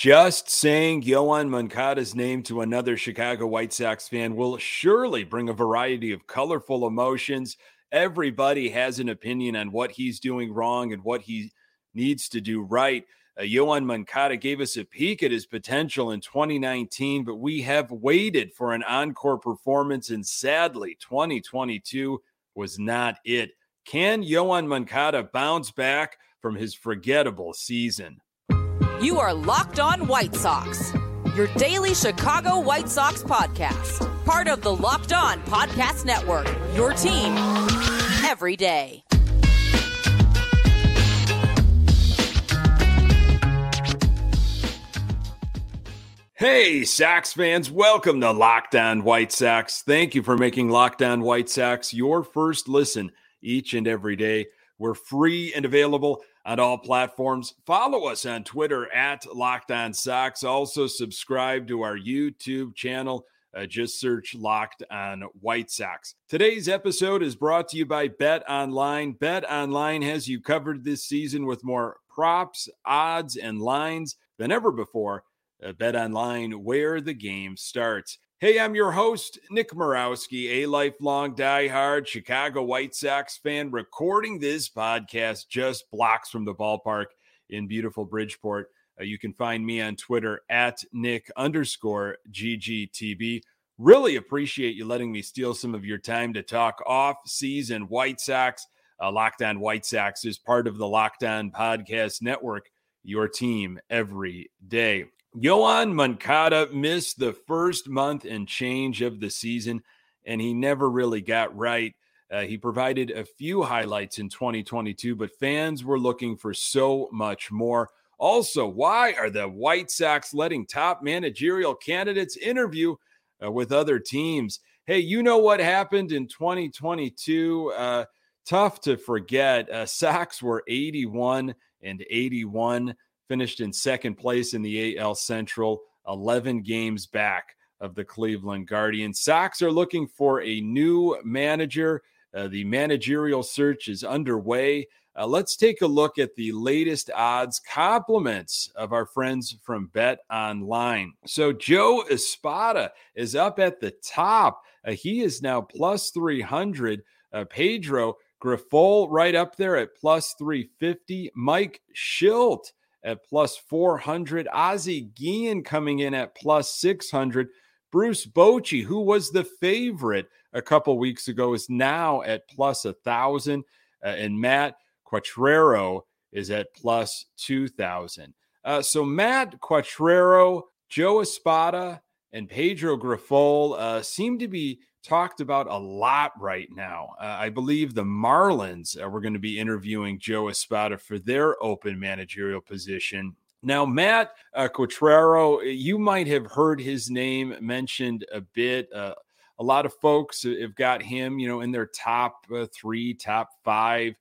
Just saying Yoan Moncada's name to another Chicago White Sox fan will surely bring a variety of colorful emotions. Everybody has an opinion on what he's doing wrong and what he needs to do right. Uh, Yoan Moncada gave us a peek at his potential in 2019, but we have waited for an encore performance, and sadly, 2022 was not it. Can Yoan Moncada bounce back from his forgettable season? You are Locked On White Sox, your daily Chicago White Sox podcast, part of the Locked On Podcast Network, your team every day. Hey, Sox fans, welcome to Locked On White Sox. Thank you for making Locked On White Sox your first listen each and every day. We're free and available on all platforms. Follow us on Twitter at Locked On Sox. Also, subscribe to our YouTube channel. Uh, just search Locked On White Sox. Today's episode is brought to you by Bet Online. Bet Online has you covered this season with more props, odds, and lines than ever before. Uh, Bet Online, where the game starts. Hey, I'm your host, Nick Morawski, a lifelong diehard Chicago White Sox fan, recording this podcast just blocks from the ballpark in beautiful Bridgeport. Uh, you can find me on Twitter at Nick underscore GGTB. Really appreciate you letting me steal some of your time to talk off season White Sox. Uh, Locked On White Sox is part of the Locked On Podcast Network, your team every day. Yoan Moncada missed the first month and change of the season, and he never really got right. Uh, he provided a few highlights in 2022, but fans were looking for so much more. Also, why are the White Sox letting top managerial candidates interview uh, with other teams? Hey, you know what happened in 2022? Uh, tough to forget. Uh, Sox were 81 and 81 finished in second place in the AL Central, 11 games back of the Cleveland Guardians. Sox are looking for a new manager. Uh, the managerial search is underway. Uh, let's take a look at the latest odds compliments of our friends from Bet Online. So, Joe Espada is up at the top. Uh, he is now plus 300. Uh, Pedro Grifol right up there at plus 350. Mike Shildt at plus 400. Ozzie Guillen coming in at plus 600. Bruce Bochy, who was the favorite a couple weeks ago, is now at plus 1,000. Uh, and Matt Quatraro is at plus 2,000. Uh, so Matt Quatraro, Joe Espada, and Pedro Grifol uh, seem to be talked about a lot right now. Uh, I believe the Marlins uh, were going to be interviewing Joe Espada for their open managerial position. Now, Matt uh, Quatraro, you might have heard his name mentioned a bit. Uh, a lot of folks have got him, you know, in their top uh, three, top five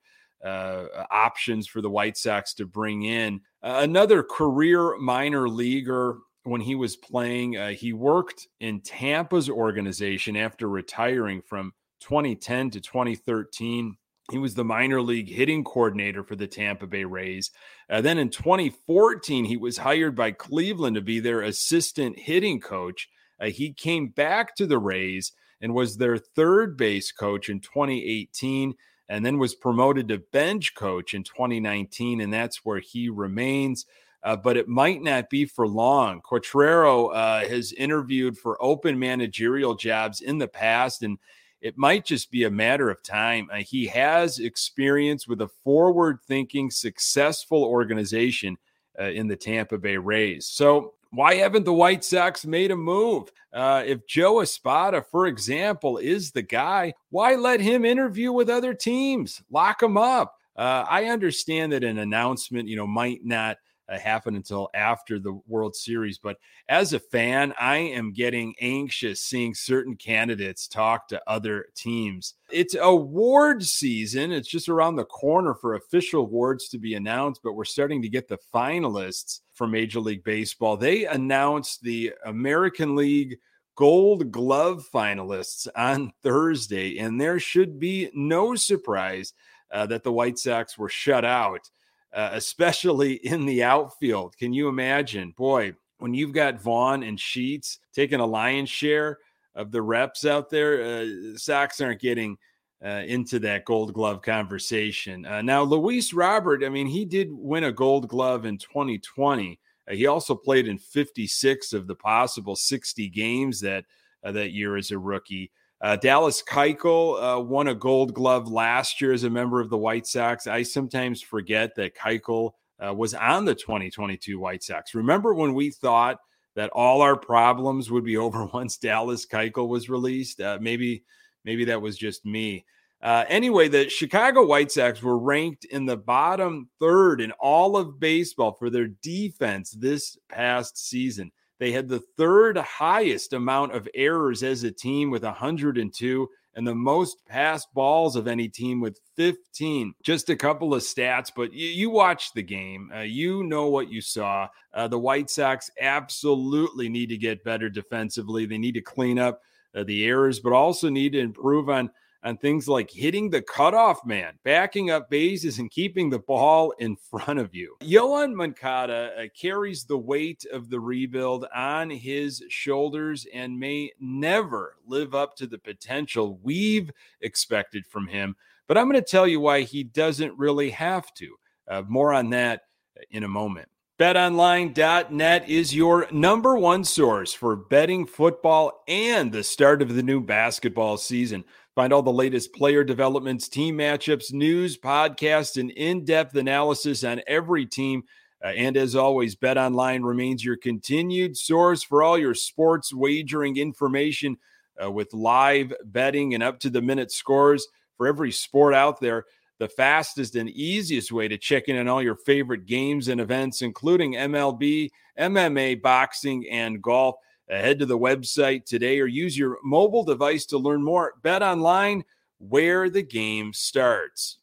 uh, options for the White Sox to bring in. another career minor leaguer when he was playing. Uh, he worked in Tampa's organization after retiring from 2010 to 2013. He was the minor league hitting coordinator for the Tampa Bay Rays. Uh, then in 2014, he was hired by Cleveland to be their assistant hitting coach. Uh, he came back to the Rays and was their third base coach in 2018 and then was promoted to bench coach in 2019 and that's where he remains uh, but it might not be for long. Quatraro uh, has interviewed for open managerial jobs in the past, and it might just be a matter of time. Uh, he has experience with a forward thinking, successful organization uh, in the Tampa Bay Rays. So, why haven't the White Sox made a move? Uh, if Joe Espada, for example, is the guy, why let him interview with other teams? Lock him up. Uh, I understand that an announcement, you know, might not happen until after the World Series. But as a fan, I am getting anxious seeing certain candidates talk to other teams. It's award season, it's just around the corner for official awards to be announced, but we're starting to get the finalists for Major League Baseball. They announced the American League gold glove finalists on Thursday, and there should be no surprise uh, that the White Sox were shut out uh, especially in the outfield. Can you imagine? Boy, when you've got Vaughn and Sheets taking a lion's share of the reps out there, uh, Sox aren't getting uh, into that gold glove conversation. Uh, now, Luis Robert, I mean, he did win a gold glove in 2020. Uh, he also played in 56 of the possible 60 games that uh, that year as a rookie. Uh, Dallas Keuchel uh, won a Gold Glove last year as a member of the White Sox. I sometimes forget that Keuchel uh, was on the 2022 White Sox. Remember when we thought that all our problems would be over once Dallas Keuchel was released? Uh, maybe, maybe that was just me. Uh, anyway, the Chicago White Sox were ranked in the bottom third in all of baseball for their defense this past season. They had the third highest amount of errors as a team with 102 and the most passed balls of any team with 15. Just a couple of stats, but you, you watched the game. Uh, you know what you saw. Uh, the White Sox absolutely need to get better defensively. They need to clean up uh, the errors, but also need to improve on on things like hitting the cutoff man, backing up bases, and keeping the ball in front of you. Yoan Moncada uh, carries the weight of the rebuild on his shoulders and may never live up to the potential we've expected from him. But I'm going to tell you why he doesn't really have to. Uh, more on that in a moment. BetOnline.net is your number one source for betting football and the start of the new basketball season. Find all the latest player developments, team matchups, news, podcasts, and in depth analysis on every team. Uh, and as always, Bet Online remains your continued source for all your sports wagering information uh, with live betting and up to the minute scores for every sport out there. The fastest and easiest way to check in on all your favorite games and events, including MLB, MMA, boxing, and golf. Head to the website today or use your mobile device to learn more. Bet online where the game starts.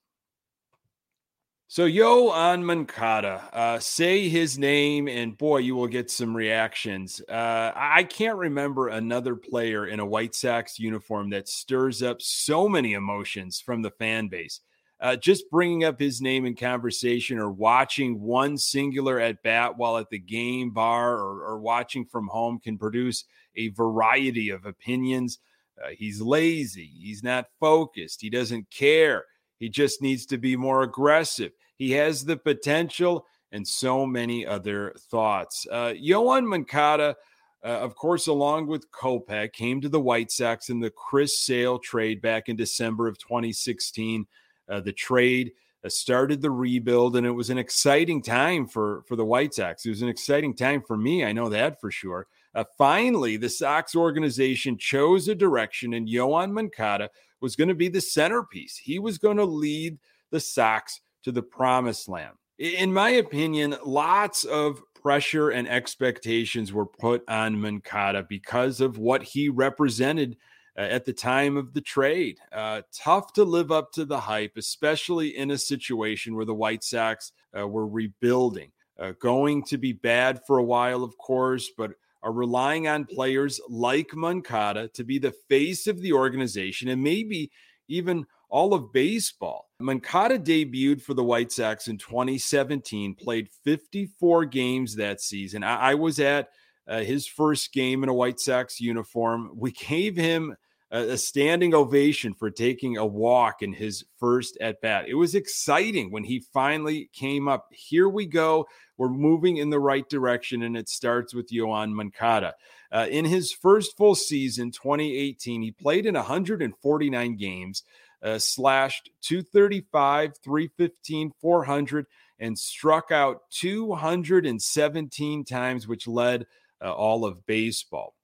So, Yoan Moncada, uh, say his name, and boy, you will get some reactions. Uh, I can't remember another player in a White Sox uniform that stirs up so many emotions from the fan base uh, just bringing up his name in conversation or watching one singular at bat while at the game bar or, or watching from home can produce a variety of opinions. Uh, he's lazy. He's not focused. He doesn't care. He just needs to be more aggressive. He has the potential and so many other thoughts. Uh, Yoan Moncada, uh, of course, along with Kopech, came to the White Sox in the Chris Sale trade back in December of 2016. Uh, the trade uh, started the rebuild, and it was an exciting time for for the White Sox. It was an exciting time for me. I know that for sure. Uh, finally, the Sox organization chose a direction, and Yoan Moncada was going to be the centerpiece. He was going to lead the Sox to the promised land. In my opinion, lots of pressure and expectations were put on Moncada because of what he represented at the time of the trade. Uh, tough to live up to the hype, especially in a situation where the White Sox uh, were rebuilding. Uh, going to be bad for a while, of course, but are relying on players like Moncada to be the face of the organization and maybe even all of baseball. Moncada debuted for the White Sox in 2017, played 54 games that season. I, I was at uh, his first game in a White Sox uniform. We gave him a standing ovation for taking a walk in his first at bat. It was exciting when he finally came up. Here we go. We're moving in the right direction, and it starts with Yoan Moncada. Uh, in his first full season, 2018, he played in 149 games, uh, slashed 235, 315, 400, and struck out 217 times, which led uh, all of baseball.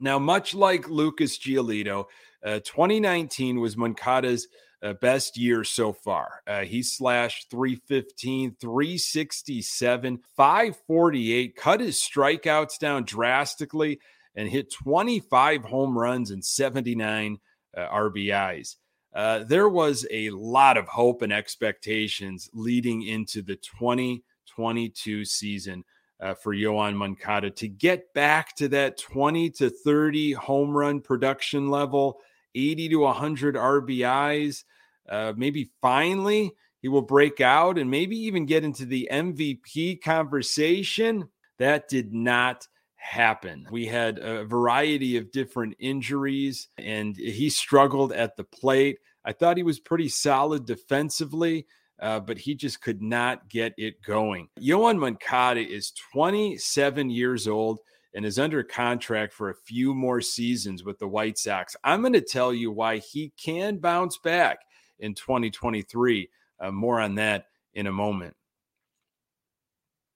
Now, much like Lucas Giolito, uh, 2019 was Moncada's uh, best year so far. Uh, he slashed 315, 367, 548, cut his strikeouts down drastically, and hit 25 home runs and 79 uh, RBIs. Uh, there was a lot of hope and expectations leading into the 2022 season uh, for Yoan Moncada to get back to that 20 to 30 home run production level, 80 to 100 RBIs, uh, maybe finally he will break out and maybe even get into the MVP conversation. That did not happen. We had a variety of different injuries, and he struggled at the plate. I thought he was pretty solid defensively. Uh, but he just could not get it going. Yoan Moncada is 27 years old and is under contract for a few more seasons with the White Sox. I'm going to tell you why he can bounce back in 2023. Uh, more on that in a moment.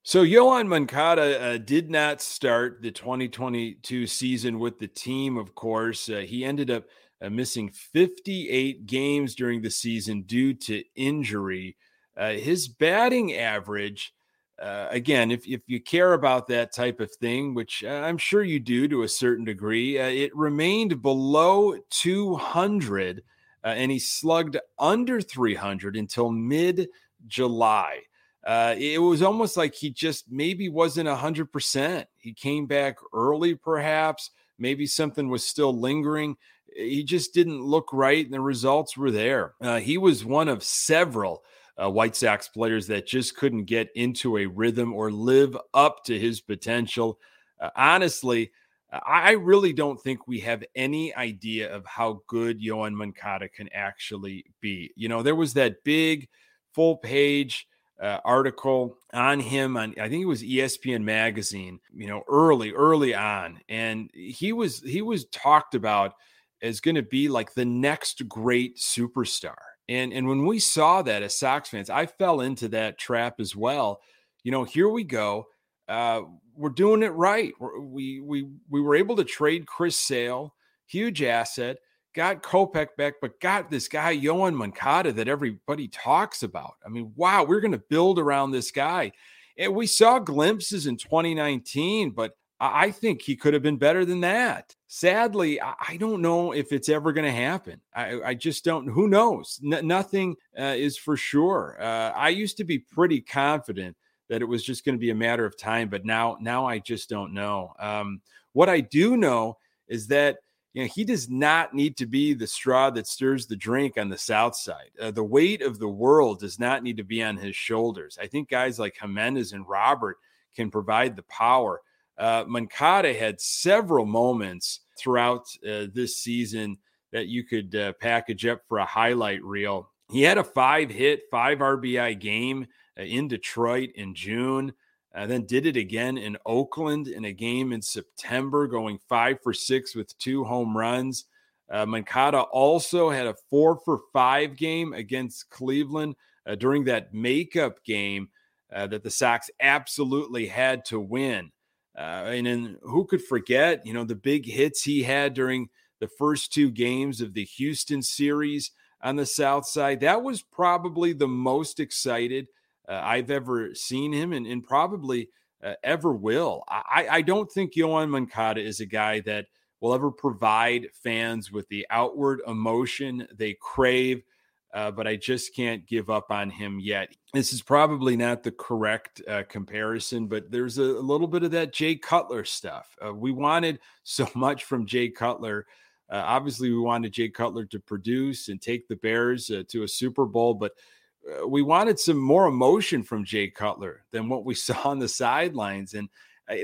So Yoan Moncada uh, did not start the 2022 season with the team, of course. Uh, he ended up uh, missing 58 games during the season due to injury. Uh, his batting average, uh, again, if, if you care about that type of thing, which I'm sure you do to a certain degree, uh, it remained below 200 and he slugged under 300 until mid July uh, it was almost like he just maybe wasn't 100%. He came back early, perhaps. Maybe something was still lingering. He just didn't look right, and the results were there. Uh, he was one of several uh, White Sox players that just couldn't get into a rhythm or live up to his potential. Uh, honestly, I really don't think we have any idea of how good Yoan Moncada can actually be. You know, there was that big full page uh, article on him on I think it was ESPN magazine, you know, early early on and he was he was talked about as going to be like the next great superstar. And and when we saw that as Sox fans, I fell into that trap as well. You know, here we go. Uh, we're doing it right. We we we were able to trade Chris Sale, huge asset got Kopech back, but got this guy, Yoan Moncada, that everybody talks about. I mean, wow, we're going to build around this guy. And we saw glimpses in 2019, but I think he could have been better than that. Sadly, I don't know if it's ever going to happen. I, I, just don't. Who knows? N- nothing uh, is for sure. Uh, I used to be pretty confident that it was just going to be a matter of time, but now, now I just don't know. Um, what I do know is that you know, he does not need to be the straw that stirs the drink on the South side. Uh, the weight of the world does not need to be on his shoulders. I think guys like Jimenez and Robert can provide the power. Uh, Moncada had several moments throughout uh, this season that you could uh, package up for a highlight reel. He had a five hit, five RBI game uh, in Detroit in June. Uh, then did it again in Oakland in a game in September, going five for six with two home runs. Uh, Moncada also had a four for five game against Cleveland uh, during that makeup game that the Sox absolutely had to win. Uh, and then who could forget, you know, the big hits he had during the first two games of the Houston series on the South side? That was probably the most excited uh, I've ever seen him and, and probably uh, ever will. I, I don't think Yoan Moncada is a guy that will ever provide fans with the outward emotion they crave. Uh, but I just can't give up on him yet. This is probably not the correct uh, comparison, but there's a, a, little bit of that Jay Cutler stuff. Uh, we wanted so much from Jay Cutler. Uh, obviously, we wanted Jay Cutler to produce and take the Bears uh, to a Super Bowl, but we wanted some more emotion from Jay Cutler than what we saw on the sidelines. And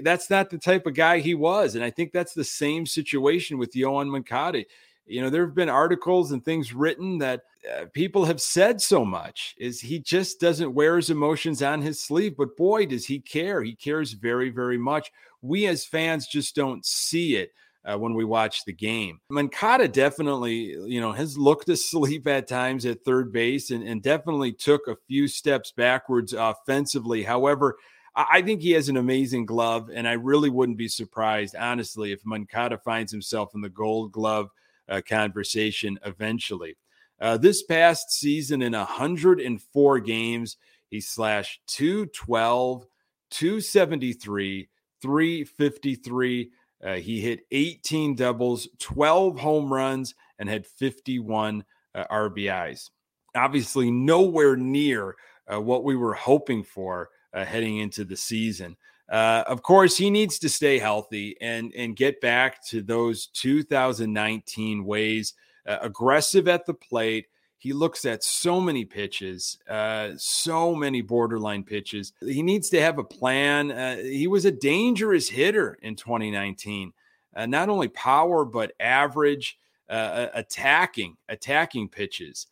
that's not the type of guy he was. And I think that's the same situation with Yoan Moncada. You know, there have been articles and things written that uh, people have said so much is he just doesn't wear his emotions on his sleeve. But boy, does he care. He cares very, very much. We as fans just don't see it uh, when we watch the game. Moncada definitely, you know, has looked asleep at times at third base and, and definitely took a few steps backwards offensively. However, I think he has an amazing glove, and I really wouldn't be surprised, honestly, if Moncada finds himself in the gold glove uh, conversation eventually. Uh, this past season, in 104 games, he slashed 212, 273, 353, uh, he hit 18 doubles, 12 home runs, and had 51 uh, RBIs. Obviously, nowhere near uh, what we were hoping for uh, heading into the season. Uh, of course, he needs to stay healthy and and get back to those 2019 ways. Uh, aggressive at the plate. he looks at so many pitches, uh, so many borderline pitches. He needs to have a plan. Uh, he was a dangerous hitter in 2019, uh, not only power but average, attacking, attacking pitches.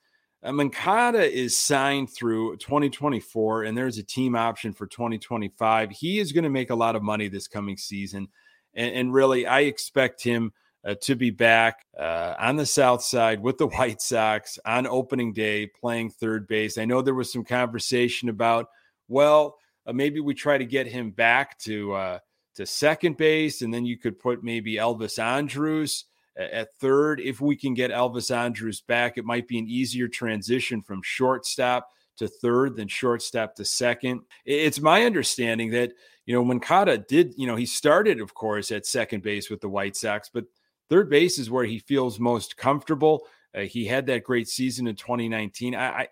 Uh, Moncada is signed through 2024, and there's a team option for 2025. He is going to make a lot of money this coming season, and, and really, I expect him uh, to be back uh, on the South Side with the White Sox on opening day playing third base. I know there was some conversation about, well, uh, maybe we try to get him back to uh, to second base, and then you could put maybe Elvis Andrus at third. If we can get Elvis Andrus back, it might be an easier transition from shortstop to third than shortstop to second. It's my understanding that, you know, Moncada did, you know, he started, of course, at second base with the White Sox, but third base is where he feels most comfortable. Uh, he had that great season in 2019. I, I,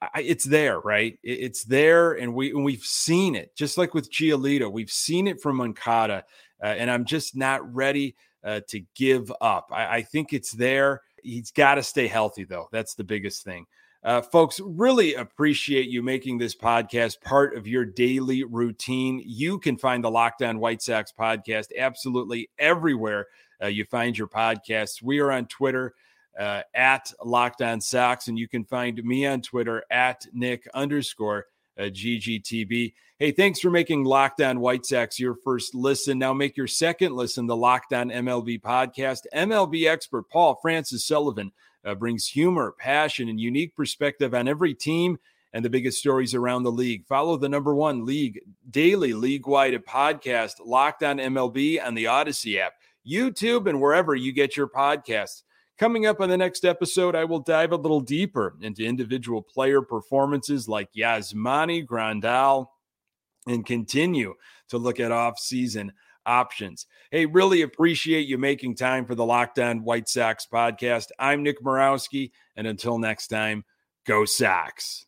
I it's there, right? It, it's there, and we and we've seen it. Just like with Giolito, we've seen it from Moncada, uh, and I'm just not ready uh, to give up. I, I think it's there. He's got to stay healthy, though. That's the biggest thing. Uh, folks, really appreciate you making this podcast part of your daily routine. You can find the Locked On White Sox podcast absolutely everywhere uh, you find your podcasts. We are on Twitter uh, at Locked On Sox, and you can find me on Twitter at Nick underscore uh, GGTB. Hey, thanks for making Locked On White Sox your first listen. Now make your second listen the Locked On MLB podcast. MLB expert Paul Francis Sullivan uh, brings humor, passion, and unique perspective on every team and the biggest stories around the league. Follow the number one league daily league wide podcast, Locked On MLB, on the Odyssey app. YouTube, and wherever you get your podcasts. Coming up on the next episode, I will dive a little deeper into individual player performances like Yasmani Grandal and continue to look at off-season options. Hey, really appreciate you making time for the Locked On White Sox podcast. I'm Nick Morawski, and until next time, go Sox.